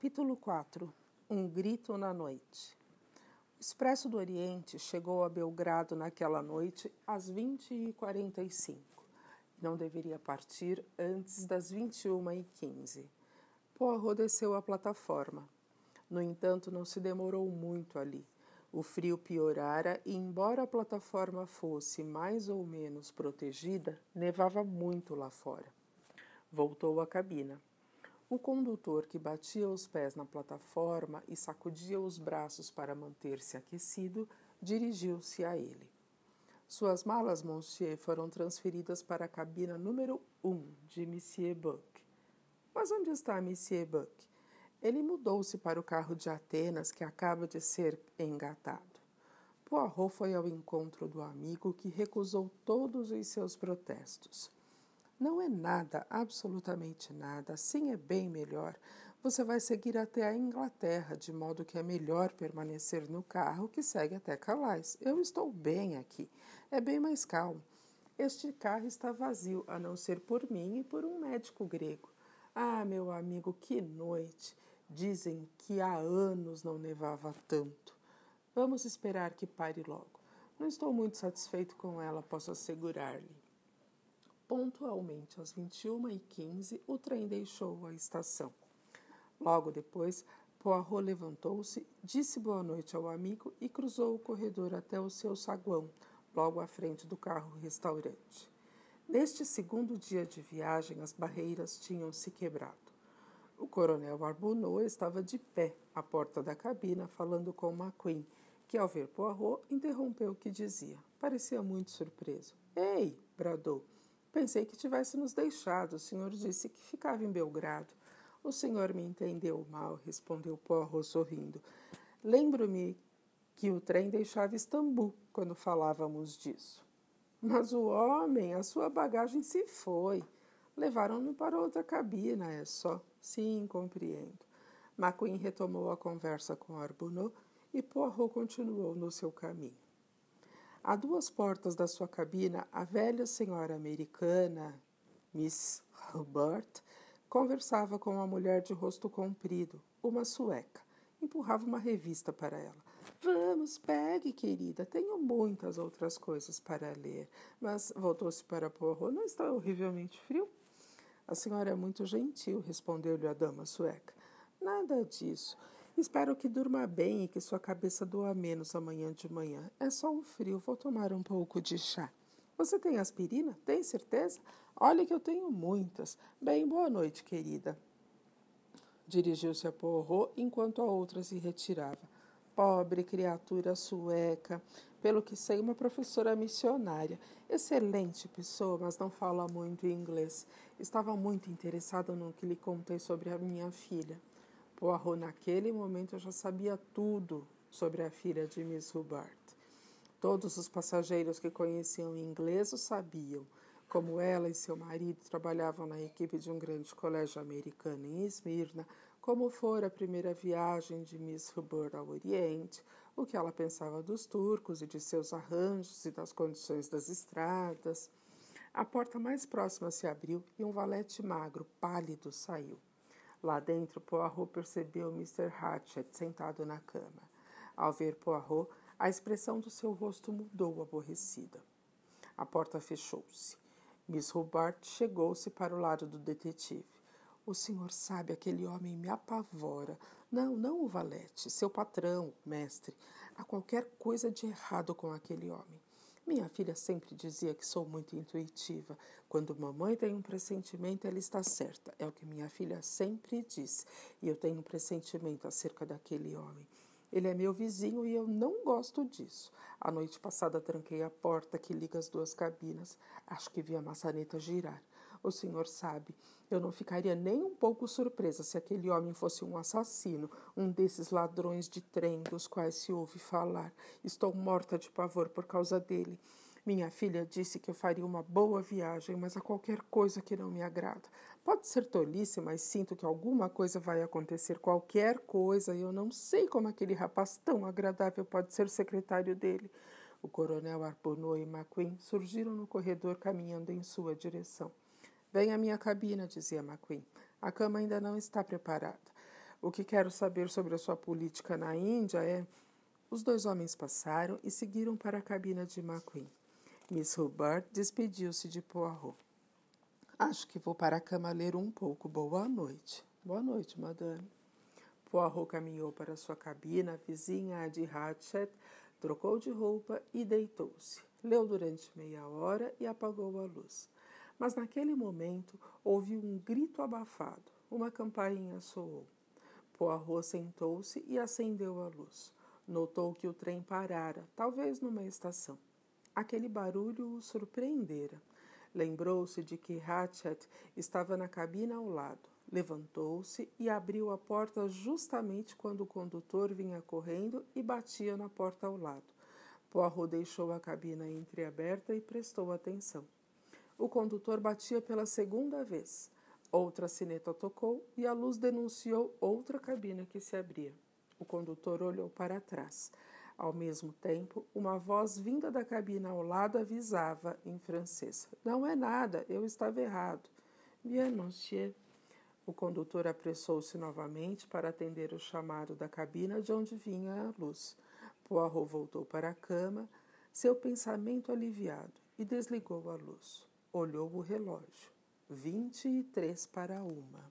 Capítulo 4 Um grito na noite. O Expresso do Oriente chegou a Belgrado naquela noite às 20h45. Não deveria partir antes das 21h15. Poirot desceu a plataforma. No entanto, não se demorou muito ali. O frio piorara e, embora a plataforma fosse mais ou menos protegida, nevava muito lá fora. Voltou à cabina. O condutor, que batia os pés na plataforma e sacudia os braços para manter-se aquecido, dirigiu-se a ele. Suas malas, monsieur, foram transferidas para a cabina número 1 de Monsieur Buck. Mas onde está Monsieur Buck? Ele mudou-se para o carro de Atenas que acaba de ser engatado. Poirot foi ao encontro do amigo que recusou todos os seus protestos. Não é nada, absolutamente nada. Assim é bem melhor. Você vai seguir até a Inglaterra, de modo que é melhor permanecer no carro que segue até Calais. Eu estou bem aqui. É bem mais calmo. Este carro está vazio, a não ser por mim e por um médico grego. Ah, meu amigo, que noite! Dizem que há anos não nevava tanto. Vamos esperar que pare logo. Não estou muito satisfeito com ela, posso assegurar-lhe. Pontualmente às 21h15, o trem deixou a estação. Logo depois, Poirot levantou-se, disse boa noite ao amigo e cruzou o corredor até o seu saguão, logo à frente do carro-restaurante. Neste segundo dia de viagem, as barreiras tinham se quebrado. O coronel Arbunot estava de pé à porta da cabina, falando com McQueen, que, ao ver Poirot, interrompeu o que dizia. Parecia muito surpreso. Ei! bradou. Pensei que tivesse nos deixado. O senhor disse que ficava em Belgrado. O senhor me entendeu mal, respondeu Porro sorrindo. Lembro-me que o trem deixava Istambul quando falávamos disso. Mas o homem, a sua bagagem se foi. Levaram-no para outra cabina, é só. Sim, compreendo. McQueen retomou a conversa com Arbunot e Poirot continuou no seu caminho. A duas portas da sua cabina, a velha senhora americana, Miss Hubbard, conversava com uma mulher de rosto comprido, uma sueca. Empurrava uma revista para ela. Vamos, pegue, querida. Tenho muitas outras coisas para ler. Mas voltou-se para Poirot. Não está horrivelmente frio? A senhora é muito gentil, respondeu-lhe a dama sueca. Nada disso. Espero que durma bem e que sua cabeça doa menos amanhã de manhã. É só um frio, vou tomar um pouco de chá. Você tem aspirina? Tem certeza? Olha que eu tenho muitas. Bem, boa noite, querida. Dirigiu-se a Poirot enquanto a outra se retirava. Pobre criatura sueca, pelo que sei, uma professora missionária. Excelente pessoa, mas não fala muito inglês. Estava muito interessada no que lhe contei sobre a minha filha. Poirot, naquele momento, já sabia tudo sobre a filha de Miss Hubbard. Todos os passageiros que conheciam inglês o sabiam. Como ela e seu marido trabalhavam na equipe de um grande colégio americano em Esmirna, como fora a primeira viagem de Miss Hubbard ao Oriente, o que ela pensava dos turcos e de seus arranjos e das condições das estradas. A porta mais próxima se abriu e um valete magro, pálido, saiu. Lá dentro, Poirot percebeu Mr. Hatchett sentado na cama. Ao ver Poirot, a expressão do seu rosto mudou aborrecida. A porta fechou-se. Miss Hubbard chegou-se para o lado do detetive. O senhor sabe, aquele homem me apavora. Não, não o valete, seu patrão, mestre. Há qualquer coisa de errado com aquele homem. Minha filha sempre dizia que sou muito intuitiva. Quando mamãe tem um pressentimento, ela está certa. É o que minha filha sempre diz. E eu tenho um pressentimento acerca daquele homem. Ele é meu vizinho e eu não gosto disso. A noite passada tranquei a porta que liga as duas cabinas. Acho que vi a maçaneta girar. O senhor sabe, eu não ficaria nem um pouco surpresa se aquele homem fosse um assassino, um desses ladrões de trem dos quais se ouve falar. Estou morta de pavor por causa dele. Minha filha disse que eu faria uma boa viagem, mas há qualquer coisa que não me agrada. Pode ser tolice, mas sinto que alguma coisa vai acontecer, qualquer coisa, e eu não sei como aquele rapaz tão agradável pode ser secretário dele. O coronel Arbonneau e McQueen surgiram no corredor caminhando em sua direção. Venha à minha cabina, dizia McQueen. A cama ainda não está preparada. O que quero saber sobre a sua política na Índia é. Os dois homens passaram e seguiram para a cabina de McQueen. Miss Hubbard despediu-se de Poirot. Acho que vou para a cama ler um pouco. Boa noite. Boa noite, madame. Poirot caminhou para sua cabina, vizinha de Hatchet, trocou de roupa e deitou-se. Leu durante meia hora e apagou a luz. Mas naquele momento ouviu um grito abafado. Uma campainha soou. Poirot sentou-se e acendeu a luz. Notou que o trem parara, talvez numa estação. Aquele barulho o surpreendera. Lembrou-se de que Hatchet estava na cabina ao lado. Levantou-se e abriu a porta justamente quando o condutor vinha correndo e batia na porta ao lado. Poirot deixou a cabina entreaberta e prestou atenção. O condutor batia pela segunda vez. Outra sineta tocou e a luz denunciou outra cabina que se abria. O condutor olhou para trás. Ao mesmo tempo, uma voz vinda da cabina ao lado avisava, em francês: Não é nada, eu estava errado. Bien, monsieur. O condutor apressou-se novamente para atender o chamado da cabina de onde vinha a luz. Poirot voltou para a cama, seu pensamento aliviado, e desligou a luz. Olhou o relógio. Vinte e três para uma.